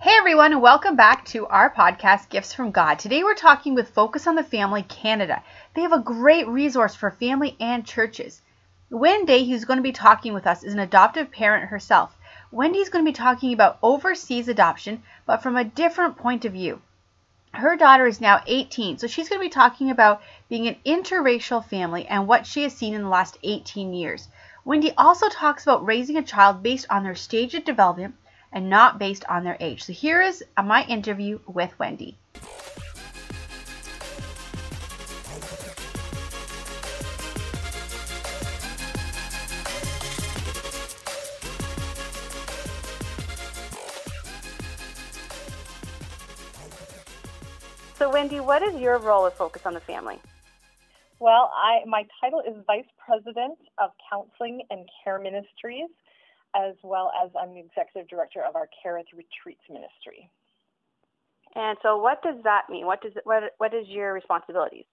Hey everyone, and welcome back to our podcast, Gifts from God. Today we're talking with Focus on the Family Canada. They have a great resource for family and churches. Wendy, who's going to be talking with us, is an adoptive parent herself. Wendy's going to be talking about overseas adoption, but from a different point of view. Her daughter is now 18, so she's going to be talking about being an interracial family and what she has seen in the last 18 years. Wendy also talks about raising a child based on their stage of development and not based on their age. So here is my interview with Wendy. So, Wendy, what is your role at Focus on the Family? Well, I my title is Vice President of Counseling and Care Ministries, as well as I'm the Executive Director of our Kerith Retreats Ministry. And so, what does that mean? What does what what is your responsibilities?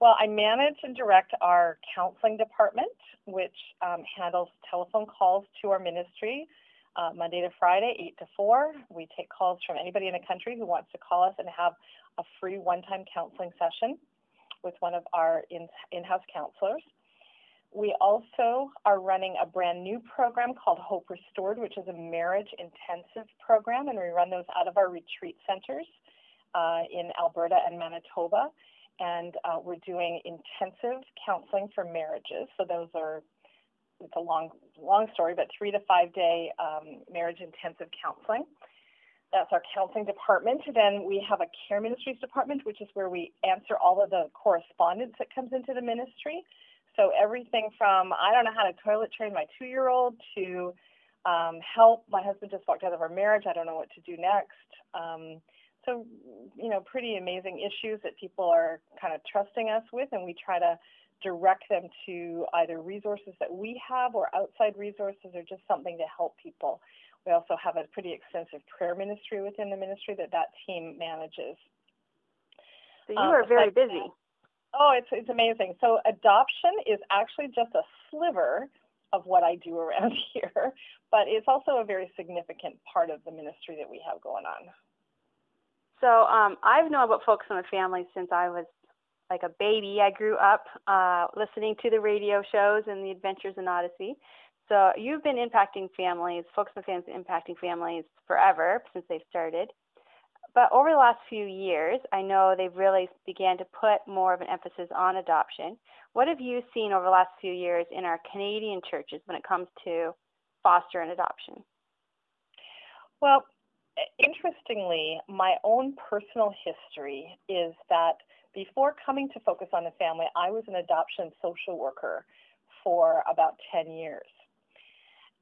Well, I manage and direct our counseling department, which um, handles telephone calls to our ministry uh, Monday to Friday, 8 to 4. We take calls from anybody in the country who wants to call us and have a free one time counseling session with one of our in, in-house counselors. We also are running a brand new program called Hope Restored, which is a marriage intensive program, and we run those out of our retreat centers uh, in Alberta and Manitoba. And uh, we're doing intensive counseling for marriages. So those are it's a long, long story, but three to five day um, marriage intensive counseling. That's our counseling department. Then we have a care ministries department, which is where we answer all of the correspondence that comes into the ministry. So everything from I don't know how to toilet train my two year old to um, help my husband just walked out of our marriage. I don't know what to do next. Um, so you know, pretty amazing issues that people are kind of trusting us with, and we try to direct them to either resources that we have or outside resources or just something to help people. We also have a pretty extensive prayer ministry within the ministry that that team manages. So you um, are very busy. Oh, it's it's amazing. So adoption is actually just a sliver of what I do around here, but it's also a very significant part of the ministry that we have going on. So um, I've known about Focus on the Family since I was like a baby. I grew up uh, listening to the radio shows and the Adventures in Odyssey. So you've been impacting families, Focus on Families impacting families forever since they've started. But over the last few years, I know they've really began to put more of an emphasis on adoption. What have you seen over the last few years in our Canadian churches when it comes to foster and adoption? Well, interestingly, my own personal history is that before coming to Focus on the Family, I was an adoption social worker for about 10 years.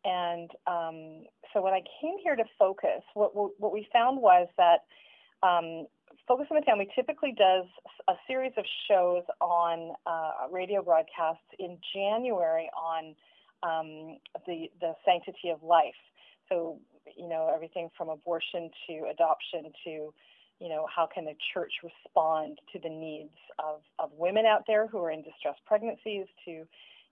And um, so when I came here to Focus, what, what we found was that um, Focus on the Family typically does a series of shows on uh, radio broadcasts in January on um, the, the sanctity of life. So, you know, everything from abortion to adoption to you know, how can the church respond to the needs of, of women out there who are in distressed pregnancies, to,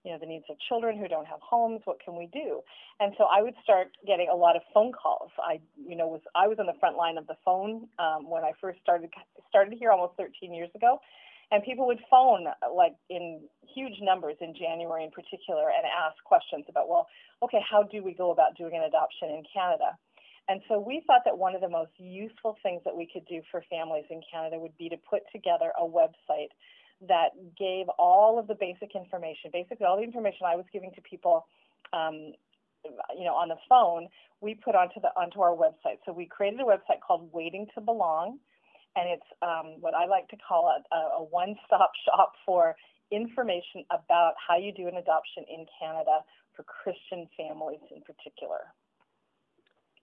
you know, the needs of children who don't have homes? What can we do? And so I would start getting a lot of phone calls. I, you know, was I was on the front line of the phone um, when I first started started here almost 13 years ago, and people would phone like in huge numbers in January in particular and ask questions about, well, okay, how do we go about doing an adoption in Canada? And so we thought that one of the most useful things that we could do for families in Canada would be to put together a website that gave all of the basic information, basically all the information I was giving to people, um, you know, on the phone, we put onto the onto our website. So we created a website called Waiting to Belong, and it's um, what I like to call a, a one-stop shop for information about how you do an adoption in Canada for Christian families in particular.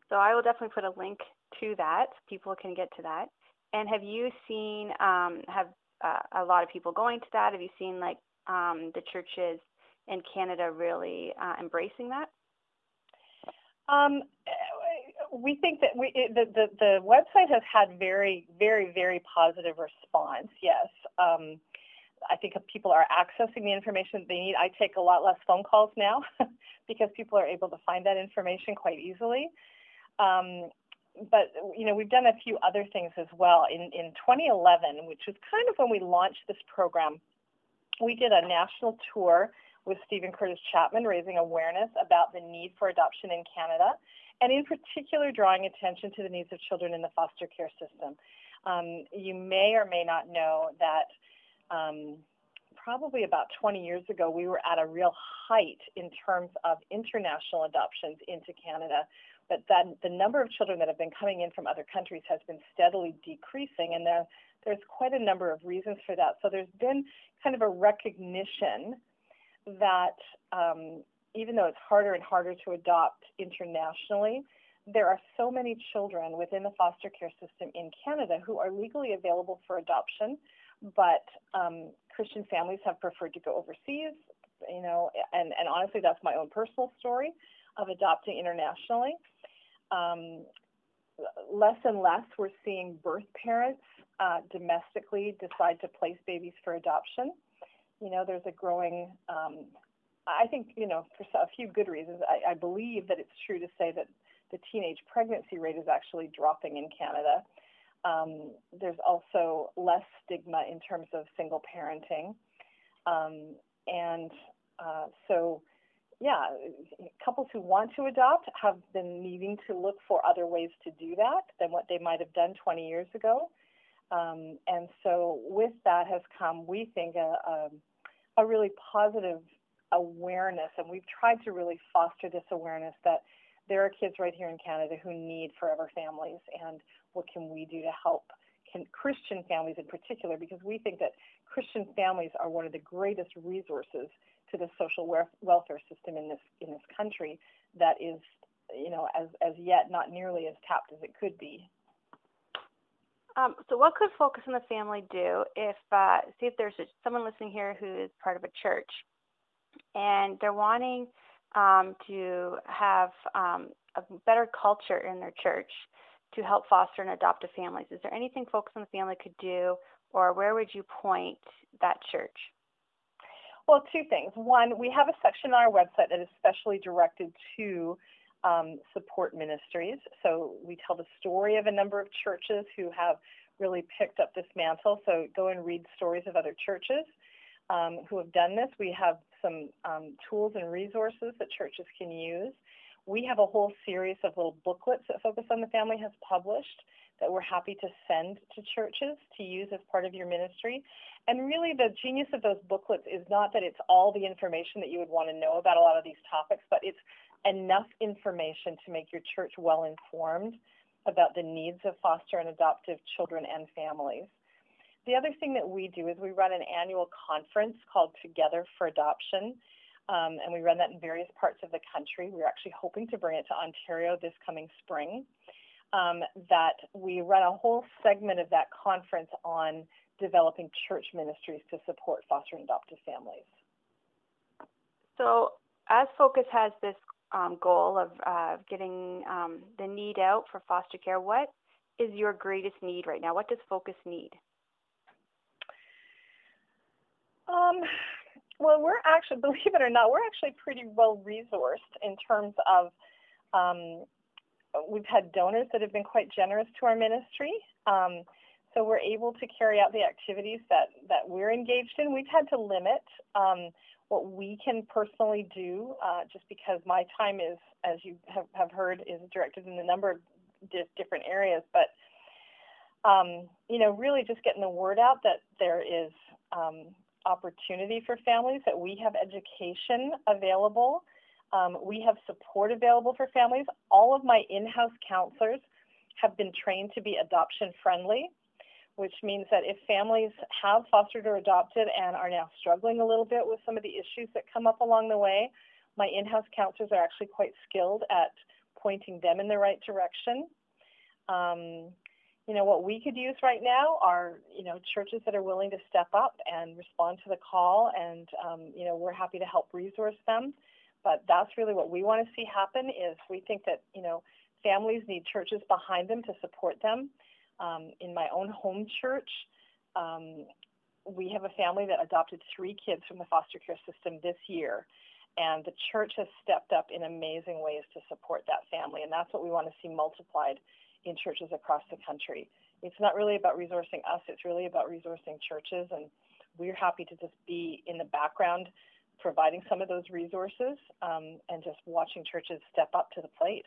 So I will definitely put a link to that. People can get to that. And have you seen um, have uh, a lot of people going to that? Have you seen like um, the churches in Canada really uh, embracing that? Um, we think that we, the, the, the website has had very, very, very positive response. Yes. Um, I think people are accessing the information they need. I take a lot less phone calls now because people are able to find that information quite easily. Um, but you know we've done a few other things as well. In in 2011, which was kind of when we launched this program, we did a national tour with Steven Curtis Chapman, raising awareness about the need for adoption in Canada, and in particular drawing attention to the needs of children in the foster care system. Um, you may or may not know that um, probably about 20 years ago, we were at a real height in terms of international adoptions into Canada. But then the number of children that have been coming in from other countries has been steadily decreasing, and there, there's quite a number of reasons for that. So there's been kind of a recognition that um, even though it's harder and harder to adopt internationally, there are so many children within the foster care system in Canada who are legally available for adoption, but um, Christian families have preferred to go overseas. You know, and, and honestly, that's my own personal story of adopting internationally. Um, less and less, we're seeing birth parents uh, domestically decide to place babies for adoption. You know, there's a growing um, I think, you know, for a few good reasons, I, I believe that it's true to say that the teenage pregnancy rate is actually dropping in Canada. Um, there's also less stigma in terms of single parenting. Um, and uh, so, yeah, couples who want to adopt have been needing to look for other ways to do that than what they might have done 20 years ago. Um, and so, with that has come, we think, a, a, a really positive awareness, and we've tried to really foster this awareness that there are kids right here in Canada who need forever families, and what can we do to help can Christian families in particular, because we think that Christian families are one of the greatest resources to the social welfare system in this in this country that is, you know, as as yet not nearly as tapped as it could be. Um, so, what could Focus on the Family do if, uh, see, if there's a, someone listening here who is part of a church and they're wanting um, to have um, a better culture in their church to help foster and adoptive families. Is there anything Focus on the Family could do, or where would you point that church? Well, two things. One, we have a section on our website that is specially directed to um, support ministries. So we tell the story of a number of churches who have really picked up this mantle. So go and read stories of other churches um, who have done this. We have some um, tools and resources that churches can use. We have a whole series of little booklets that Focus on the Family has published that we're happy to send to churches to use as part of your ministry. And really, the genius of those booklets is not that it's all the information that you would want to know about a lot of these topics, but it's enough information to make your church well informed about the needs of foster and adoptive children and families. The other thing that we do is we run an annual conference called Together for Adoption, um, and we run that in various parts of the country. We're actually hoping to bring it to Ontario this coming spring. Um, that we run a whole segment of that conference on developing church ministries to support foster and adoptive families. So, as Focus has this um, goal of uh, getting um, the need out for foster care, what is your greatest need right now? What does Focus need? Um, well, we're actually, believe it or not, we're actually pretty well resourced in terms of um, we've had donors that have been quite generous to our ministry. Um, so we're able to carry out the activities that, that we're engaged in. We've had to limit um, what we can personally do uh, just because my time is, as you have, have heard, is directed in a number of di- different areas. But, um, you know, really just getting the word out that there is um, opportunity for families, that we have education available. Um, we have support available for families. All of my in-house counselors have been trained to be adoption friendly, which means that if families have fostered or adopted and are now struggling a little bit with some of the issues that come up along the way, my in-house counselors are actually quite skilled at pointing them in the right direction. Um, you know, what we could use right now are, you know, churches that are willing to step up and respond to the call. And, um, you know, we're happy to help resource them. But that's really what we want to see happen is we think that, you know, families need churches behind them to support them. Um, in my own home church, um, we have a family that adopted three kids from the foster care system this year. And the church has stepped up in amazing ways to support that family. And that's what we want to see multiplied in churches across the country. It's not really about resourcing us, it's really about resourcing churches. And we're happy to just be in the background providing some of those resources um, and just watching churches step up to the plate.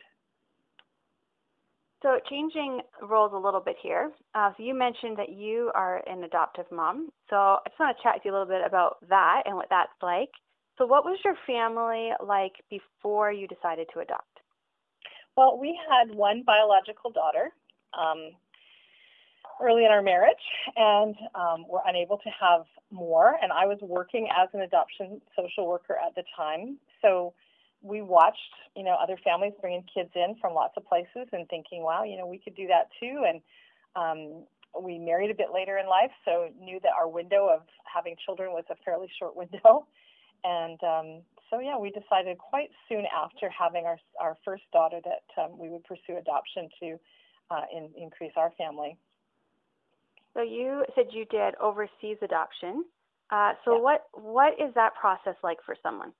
So, changing roles a little bit here. Uh, so, you mentioned that you are an adoptive mom. So, I just want to chat with you a little bit about that and what that's like. So, what was your family like before you decided to adopt? Well, we had one biological daughter um, early in our marriage and um, were unable to have more. And I was working as an adoption social worker at the time. So, we watched, you know, other families bringing kids in from lots of places and thinking, wow, you know, we could do that too. And um, we married a bit later in life, so knew that our window of having children was a fairly short window. And um, so, yeah, we decided quite soon after having our, our first daughter that um, we would pursue adoption to uh, in, increase our family. So you said you did overseas adoption. Uh, so yeah. what what is that process like for someone?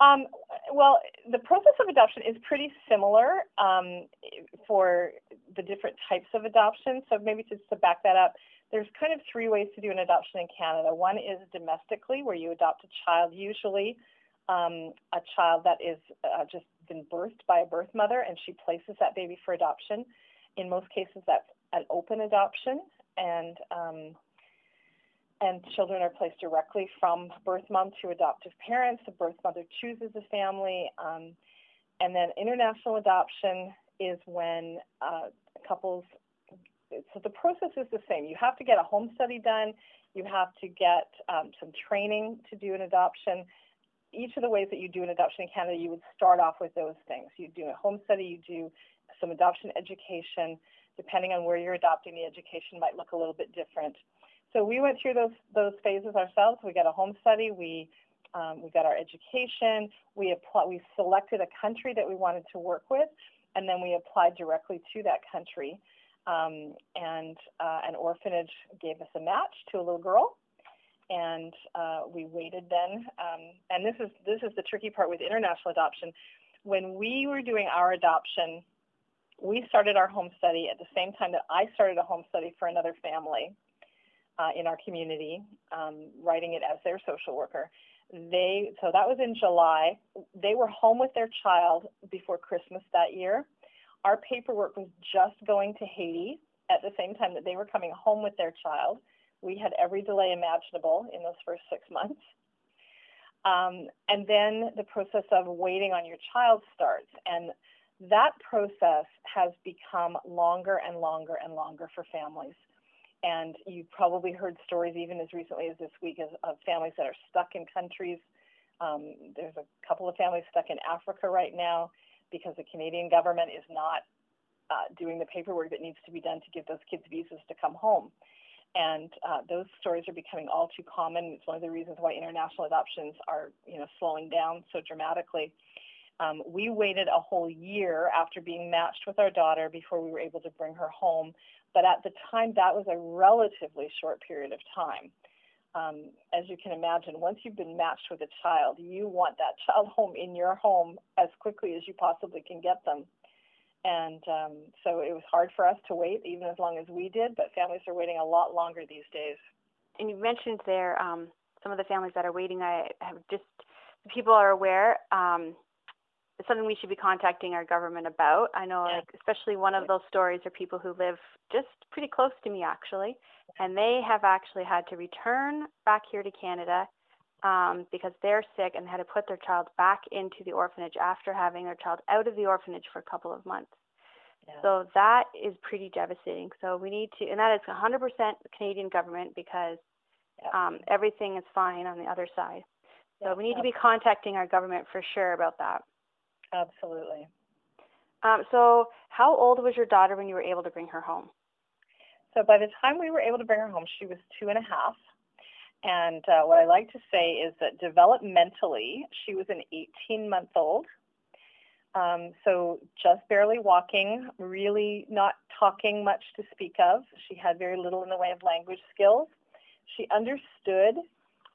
Um, well, the process of adoption is pretty similar um, for the different types of adoption. So maybe just to back that up, there's kind of three ways to do an adoption in Canada. One is domestically, where you adopt a child, usually um, a child that is uh, just been birthed by a birth mother, and she places that baby for adoption. In most cases, that's an open adoption, and um, and children are placed directly from birth mom to adoptive parents. The birth mother chooses a family. Um, and then international adoption is when uh, couples, so the process is the same. You have to get a home study done. You have to get um, some training to do an adoption. Each of the ways that you do an adoption in Canada, you would start off with those things. You do a home study, you do some adoption education. Depending on where you're adopting, the education might look a little bit different. So we went through those those phases ourselves. We got a home study. We um, we got our education. We applied. We selected a country that we wanted to work with, and then we applied directly to that country. Um, and uh, an orphanage gave us a match to a little girl, and uh, we waited then. Um, and this is this is the tricky part with international adoption. When we were doing our adoption, we started our home study at the same time that I started a home study for another family uh, in our community, um, writing it as their social worker. They so that was in July. They were home with their child before Christmas that year. Our paperwork was just going to Haiti at the same time that they were coming home with their child. We had every delay imaginable in those first six months. Um, and then the process of waiting on your child starts. And that process has become longer and longer and longer for families. And you've probably heard stories even as recently as this week of, of families that are stuck in countries. Um, there's a couple of families stuck in Africa right now because the Canadian government is not uh, doing the paperwork that needs to be done to give those kids visas to come home. And uh, those stories are becoming all too common. It's one of the reasons why international adoptions are, you know, slowing down so dramatically. Um, we waited a whole year after being matched with our daughter before we were able to bring her home but at the time, that was a relatively short period of time. Um, as you can imagine, once you've been matched with a child, you want that child home in your home as quickly as you possibly can get them. And um, so it was hard for us to wait, even as long as we did, but families are waiting a lot longer these days. And you mentioned there um, some of the families that are waiting. I have just, people are aware. Um, it's something we should be contacting our government about. I know, yeah. like, especially one of those stories are people who live just pretty close to me, actually, and they have actually had to return back here to Canada um, because they're sick and had to put their child back into the orphanage after having their child out of the orphanage for a couple of months. Yeah. So that is pretty devastating. So we need to, and that is 100% Canadian government because yeah. um, everything is fine on the other side. So yeah, we need to be contacting our government for sure about that. Absolutely. Um, so, how old was your daughter when you were able to bring her home? So, by the time we were able to bring her home, she was two and a half. And uh, what I like to say is that developmentally, she was an 18 month old. Um, so, just barely walking, really not talking much to speak of. She had very little in the way of language skills. She understood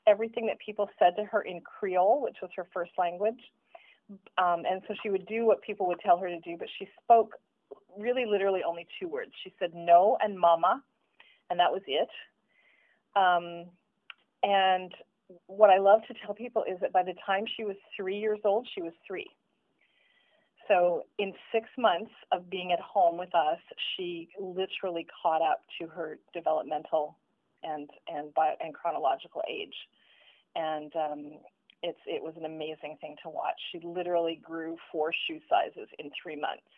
everything that people said to her in Creole, which was her first language. Um, and so she would do what people would tell her to do, but she spoke really literally only two words. She said no and mama, and that was it. Um, and what I love to tell people is that by the time she was three years old, she was three. So in six months of being at home with us, she literally caught up to her developmental and and bio, and chronological age, and um, it's it was an amazing thing to watch. She literally grew four shoe sizes in three months,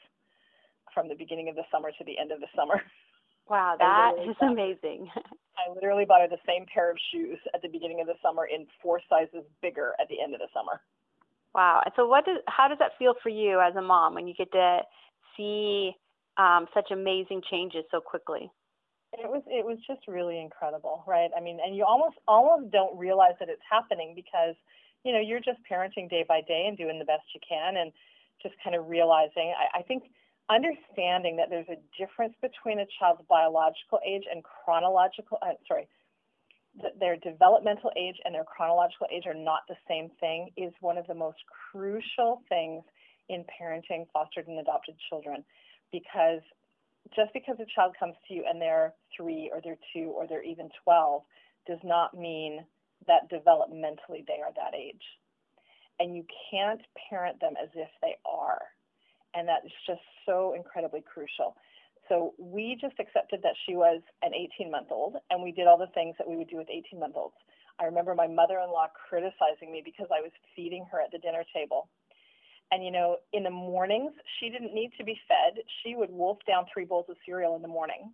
from the beginning of the summer to the end of the summer. Wow, that is amazing. I literally bought her the same pair of shoes at the beginning of the summer in four sizes bigger at the end of the summer. Wow. And so, what does how does that feel for you as a mom when you get to see um, such amazing changes so quickly? It was it was just really incredible, right? I mean, and you almost almost don't realize that it's happening because you know you're just parenting day by day and doing the best you can, and just kind of realizing. I, I think understanding that there's a difference between a child's biological age and chronological. Uh, sorry, that their developmental age and their chronological age are not the same thing is one of the most crucial things in parenting fostered and adopted children because just because a child comes to you and they're three or they're two or they're even 12 does not mean that developmentally they are that age. And you can't parent them as if they are. And that is just so incredibly crucial. So we just accepted that she was an 18 month old and we did all the things that we would do with 18 month olds. I remember my mother in law criticizing me because I was feeding her at the dinner table. And you know, in the mornings, she didn't need to be fed. She would wolf down three bowls of cereal in the morning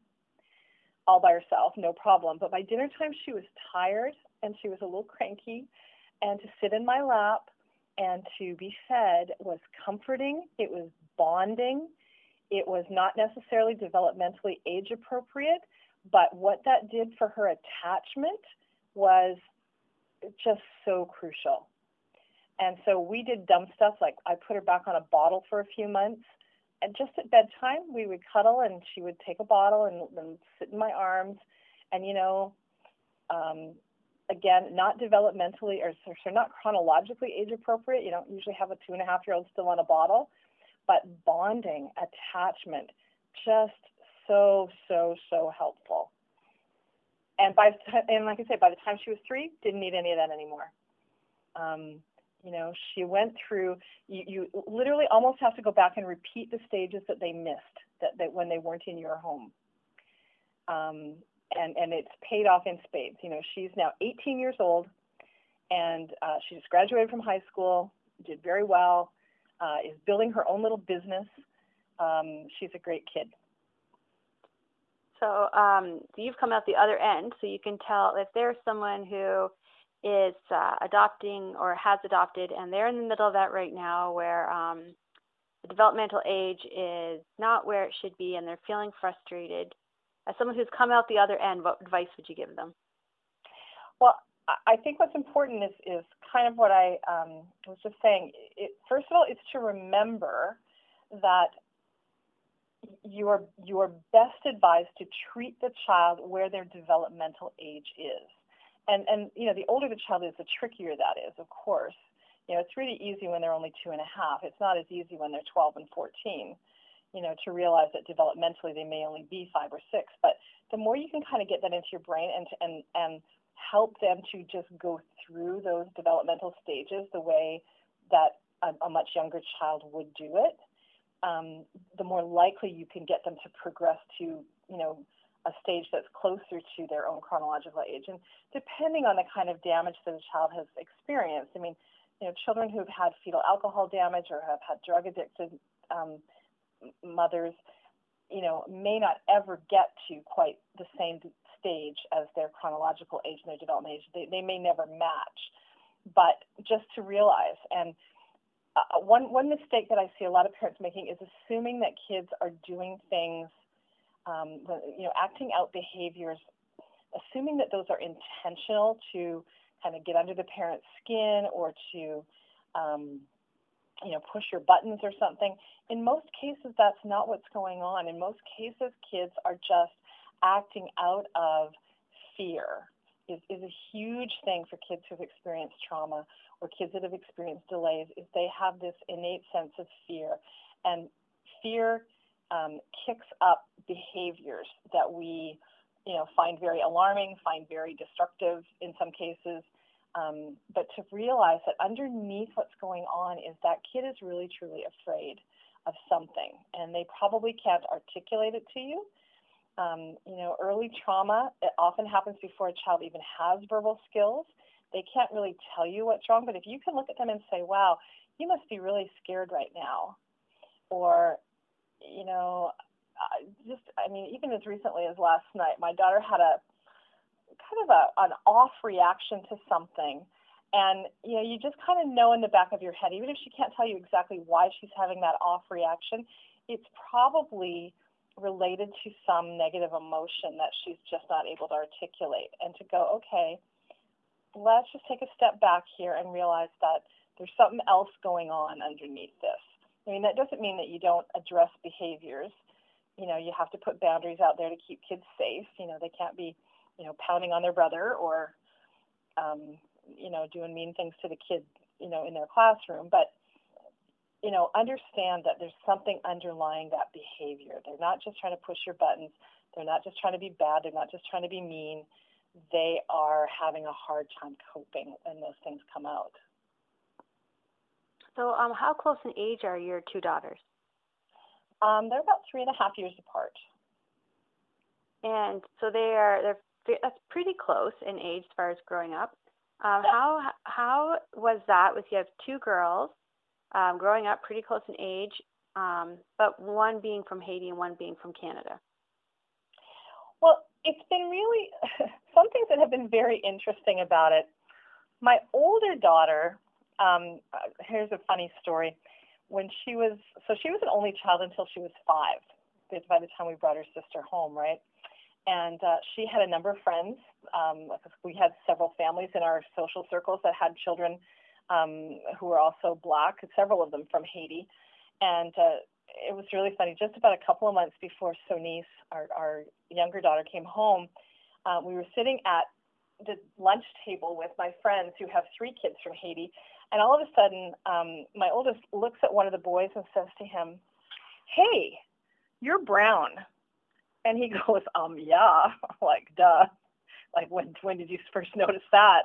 all by herself, no problem. But by dinner time, she was tired and she was a little cranky. And to sit in my lap and to be fed was comforting, it was bonding, it was not necessarily developmentally age appropriate, but what that did for her attachment was just so crucial. And so we did dumb stuff like I put her back on a bottle for a few months. And just at bedtime, we would cuddle and she would take a bottle and, and sit in my arms. And, you know, um, again, not developmentally or so not chronologically age appropriate. You don't usually have a two and a half year old still on a bottle, but bonding, attachment, just so, so, so helpful. And by and like I said, by the time she was three, didn't need any of that anymore. Um, you know, she went through. You, you literally almost have to go back and repeat the stages that they missed that, that when they weren't in your home. Um, and and it's paid off in spades. You know, she's now 18 years old, and uh, she just graduated from high school, did very well uh, is building her own little business. Um, she's a great kid. So um, you've come out the other end, so you can tell if there's someone who is uh, adopting or has adopted, and they're in the middle of that right now, where um, the developmental age is not where it should be, and they're feeling frustrated. As someone who's come out the other end, what advice would you give them? Well, I think what's important is, is kind of what I um, was just saying. It, first of all, it's to remember that you are you are best advised to treat the child where their developmental age is, and and you know the older the child is, the trickier that is. Of course, you know it's really easy when they're only two and a half. It's not as easy when they're 12 and 14. You know to realize that developmentally they may only be five or six, but the more you can kind of get that into your brain and and and help them to just go through those developmental stages the way that a, a much younger child would do it, um, the more likely you can get them to progress to, you know, a stage that's closer to their own chronological age. And depending on the kind of damage that a child has experienced, I mean, you know, children who've had fetal alcohol damage or have had drug addicted um, mothers, you know, may not ever get to quite the same stage as their chronological age and their development age. They, they may never match, but just to realize. And uh, one, one mistake that I see a lot of parents making is assuming that kids are doing things, um, you know, acting out behaviors, assuming that those are intentional to kind of get under the parent's skin or to, um, you know, push your buttons or something. In most cases, that's not what's going on. In most cases, kids are just acting out of fear is, is a huge thing for kids who've experienced trauma or kids that have experienced delays is they have this innate sense of fear and fear um, kicks up behaviors that we, you know, find very alarming, find very destructive in some cases. Um, but to realize that underneath what's going on is that kid is really truly afraid of something, and they probably can't articulate it to you. Um, you know, early trauma, it often happens before a child even has verbal skills. They can't really tell you what's wrong, but if you can look at them and say, wow, you must be really scared right now, or you know, just I mean, even as recently as last night, my daughter had a kind of a an off reaction to something. And you know, you just kind of know in the back of your head, even if she can't tell you exactly why she's having that off reaction, it's probably related to some negative emotion that she's just not able to articulate. And to go, okay, let's just take a step back here and realize that there's something else going on underneath this. I mean, that doesn't mean that you don't address behaviors. You know, you have to put boundaries out there to keep kids safe. You know, they can't be, you know, pounding on their brother or, um, you know, doing mean things to the kids, you know, in their classroom. But, you know, understand that there's something underlying that behavior. They're not just trying to push your buttons. They're not just trying to be bad. They're not just trying to be mean. They are having a hard time coping when those things come out. So, um, how close in age are your two daughters? Um, they're about three and a half years apart. And so they are they're that's pretty close in age as far as growing up. Um, how how was that with you have two girls um, growing up pretty close in age, um, but one being from Haiti and one being from Canada? Well, it's been really some things that have been very interesting about it. My older daughter um, uh, here's a funny story. When she was, so she was an only child until she was five, by the time we brought her sister home, right? And uh, she had a number of friends. Um, we had several families in our social circles that had children um, who were also black, several of them from Haiti. And uh, it was really funny. Just about a couple of months before Sonice, our, our younger daughter, came home, uh, we were sitting at the lunch table with my friends who have three kids from Haiti, and all of a sudden, um, my oldest looks at one of the boys and says to him, Hey, you're brown. And he goes, Um, yeah, like, duh. Like, when, when did you first notice that?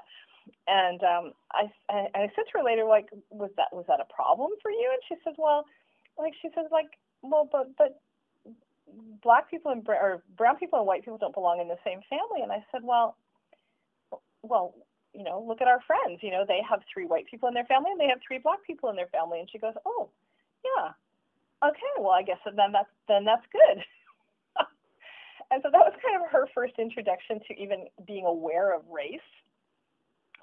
And um, I, I, I said to her later, like, was that was that a problem for you? And she says, well, like she says, like, well, but but black people and or brown people and white people don't belong in the same family. And I said, well, well, you know, look at our friends. You know, they have three white people in their family and they have three black people in their family. And she goes, oh, yeah, okay, well, I guess then that's then that's good. and so that was kind of her first introduction to even being aware of race.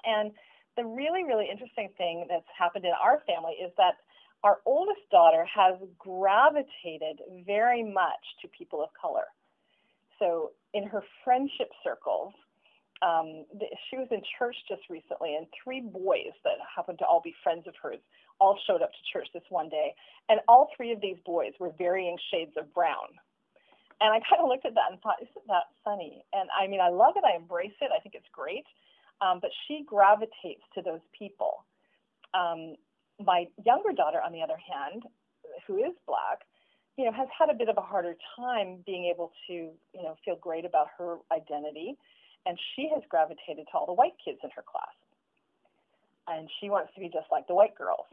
And the really, really interesting thing that's happened in our family is that our oldest daughter has gravitated very much to people of color. So in her friendship circles, um, she was in church just recently, and three boys that happened to all be friends of hers all showed up to church this one day, and all three of these boys were varying shades of brown. And I kind of looked at that and thought, isn't that funny? And I mean, I love it. I embrace it. I think it's great. Um, but she gravitates to those people. Um, my younger daughter, on the other hand, who is black, you know, has had a bit of a harder time being able to, you know, feel great about her identity and she has gravitated to all the white kids in her class. And she wants to be just like the white girls.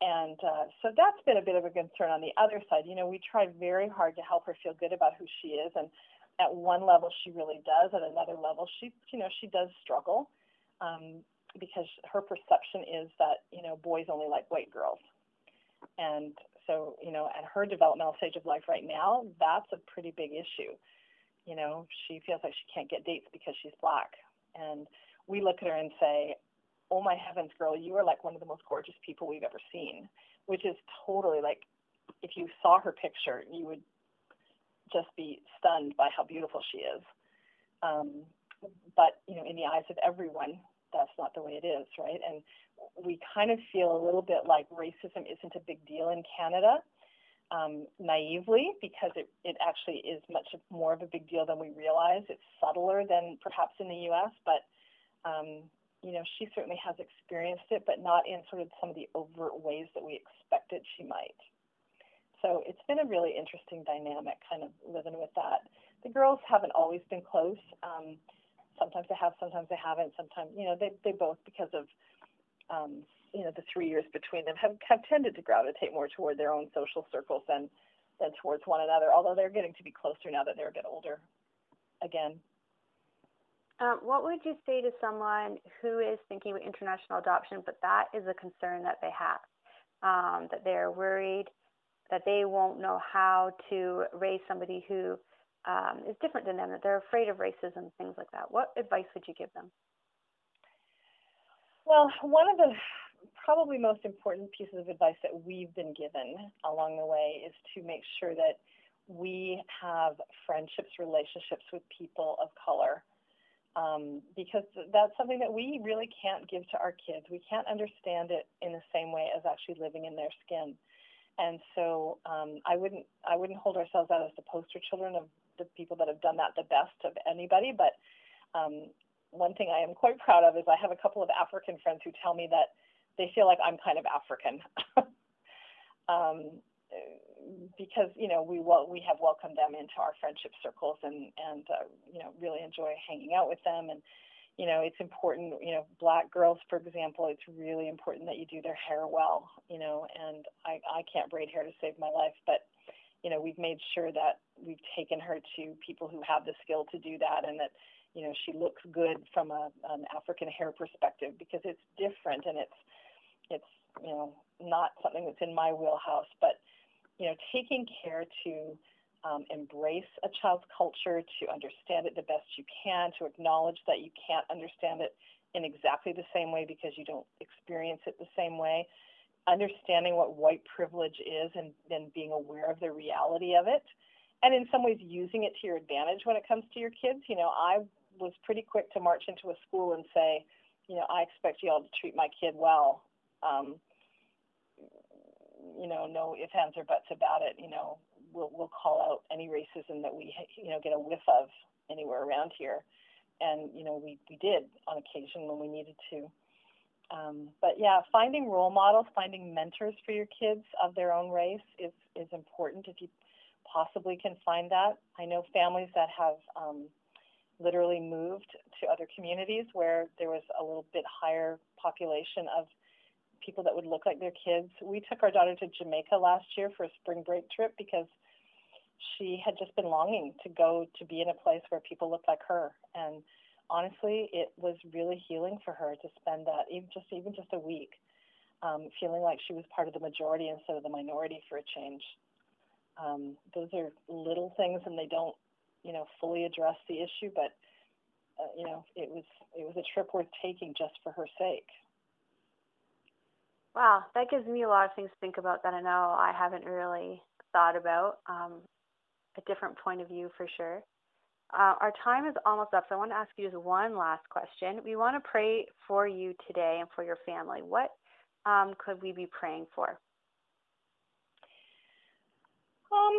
And uh, so that's been a bit of a concern on the other side. You know, we try very hard to help her feel good about who she is. And at one level, she really does. At another level, she, you know, she does struggle um, because her perception is that, you know, boys only like white girls. And so, you know, at her developmental stage of life right now, that's a pretty big issue you know, she feels like she can't get dates because she's black. And we look at her and say, oh my heavens, girl, you are like one of the most gorgeous people we've ever seen, which is totally like, if you saw her picture, you would just be stunned by how beautiful she is. Um, but, you know, in the eyes of everyone, that's not the way it is, right? And we kind of feel a little bit like racism isn't a big deal in Canada um, naively because it, it actually is much more of a big deal than we realize. It's subtler than perhaps in the US, but um, you know, she certainly has experienced it, but not in sort of some of the overt ways that we expected she might. So it's been a really interesting dynamic, kind of living with that. The girls haven't always been close. Um, sometimes they have, sometimes they haven't. Sometimes, you know, they they both because of um, you know the three years between them have have tended to gravitate more toward their own social circles than than towards one another. Although they're getting to be closer now that they're a bit older. Again. Um, what would you say to someone who is thinking of international adoption, but that is a concern that they have, um, that they're worried that they won't know how to raise somebody who um, is different than them, that they're afraid of racism, things like that. What advice would you give them? Well, one of the probably most important pieces of advice that we've been given along the way is to make sure that we have friendships, relationships with people of color. Um, because that's something that we really can't give to our kids. We can't understand it in the same way as actually living in their skin. And so um, I wouldn't I wouldn't hold ourselves out as the poster children of the people that have done that the best of anybody. But um, one thing I am quite proud of is I have a couple of African friends who tell me that they feel like I'm kind of African. um, because you know we wel- we have welcomed them into our friendship circles and and uh, you know really enjoy hanging out with them and you know, it's important, you know, black girls, for example, it's really important that you do their hair well, you know, and I, I can't braid hair to save my life, but, you know, we've made sure that we've taken her to people who have the skill to do that and that, you know, she looks good from a, an African hair perspective because it's different and it's, it's, you know, not something that's in my wheelhouse, but, you know, taking care to, um, embrace a child's culture, to understand it the best you can, to acknowledge that you can't understand it in exactly the same way because you don't experience it the same way, understanding what white privilege is and then being aware of the reality of it, and in some ways using it to your advantage when it comes to your kids. You know, I was pretty quick to march into a school and say, you know, I expect you all to treat my kid well. Um, you know, no ifs, ands, or buts about it. You know, we'll, we'll call out any racism that we you know get a whiff of anywhere around here, and you know we we did on occasion when we needed to. Um, but yeah, finding role models, finding mentors for your kids of their own race is is important if you possibly can find that. I know families that have um, literally moved to other communities where there was a little bit higher population of people that would look like their kids. We took our daughter to Jamaica last year for a spring break trip because she had just been longing to go to be in a place where people looked like her. And honestly, it was really healing for her to spend that even just even just a week, um, feeling like she was part of the majority instead of the minority for a change. Um, those are little things, and they don't, you know, fully address the issue, but uh, you know, it was it was a trip worth taking just for her sake. Wow, that gives me a lot of things to think about that I know I haven't really thought about. Um, a different point of view for sure. Uh, our time is almost up, so I want to ask you just one last question. We want to pray for you today and for your family. What um, could we be praying for? Um,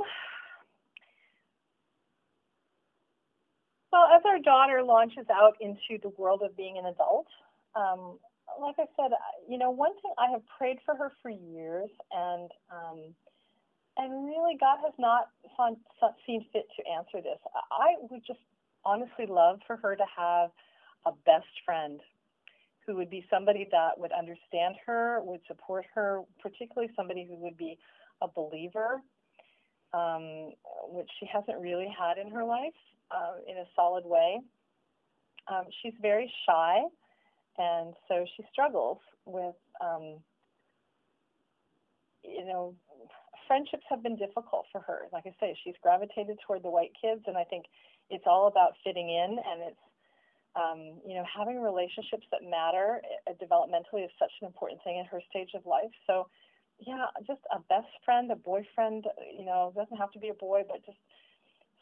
well, as our daughter launches out into the world of being an adult, um, like I said, you know, one thing I have prayed for her for years, and um, and really God has not found, seen fit to answer this. I would just honestly love for her to have a best friend who would be somebody that would understand her, would support her, particularly somebody who would be a believer, um, which she hasn't really had in her life uh, in a solid way. Um, she's very shy and so she struggles with um, you know friendships have been difficult for her. Like i say she's gravitated toward the white kids and i think it's all about fitting in and it's um, you know having relationships that matter uh, developmentally is such an important thing in her stage of life. So yeah just a best friend a boyfriend you know doesn't have to be a boy but just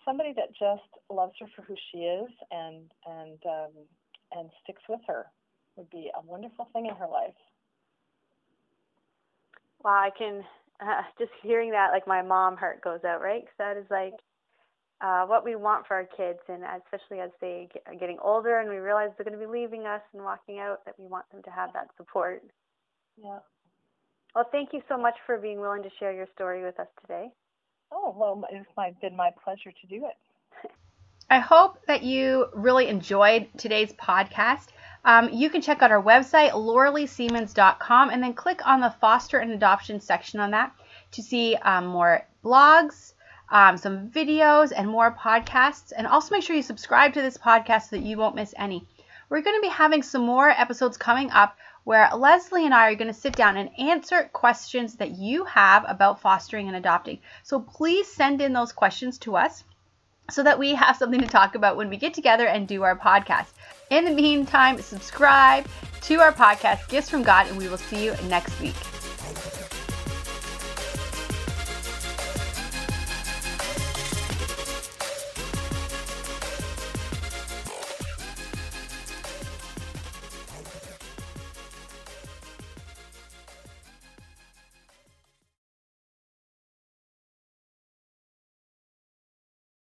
somebody that just loves her for who she is and and um, and sticks with her would be a wonderful thing in her life. Wow, I can uh, just hearing that, like my mom heart goes out, right? Because that is like uh, what we want for our kids, and especially as they get, are getting older and we realize they're going to be leaving us and walking out, that we want them to have that support. Yeah. Well, thank you so much for being willing to share your story with us today. Oh, well, it's my, been my pleasure to do it. I hope that you really enjoyed today's podcast. Um, you can check out our website, lauraleesiemens.com, and then click on the foster and adoption section on that to see um, more blogs, um, some videos, and more podcasts. And also make sure you subscribe to this podcast so that you won't miss any. We're going to be having some more episodes coming up where Leslie and I are going to sit down and answer questions that you have about fostering and adopting. So please send in those questions to us so that we have something to talk about when we get together and do our podcast. In the meantime, subscribe to our podcast, Gifts from God, and we will see you next week.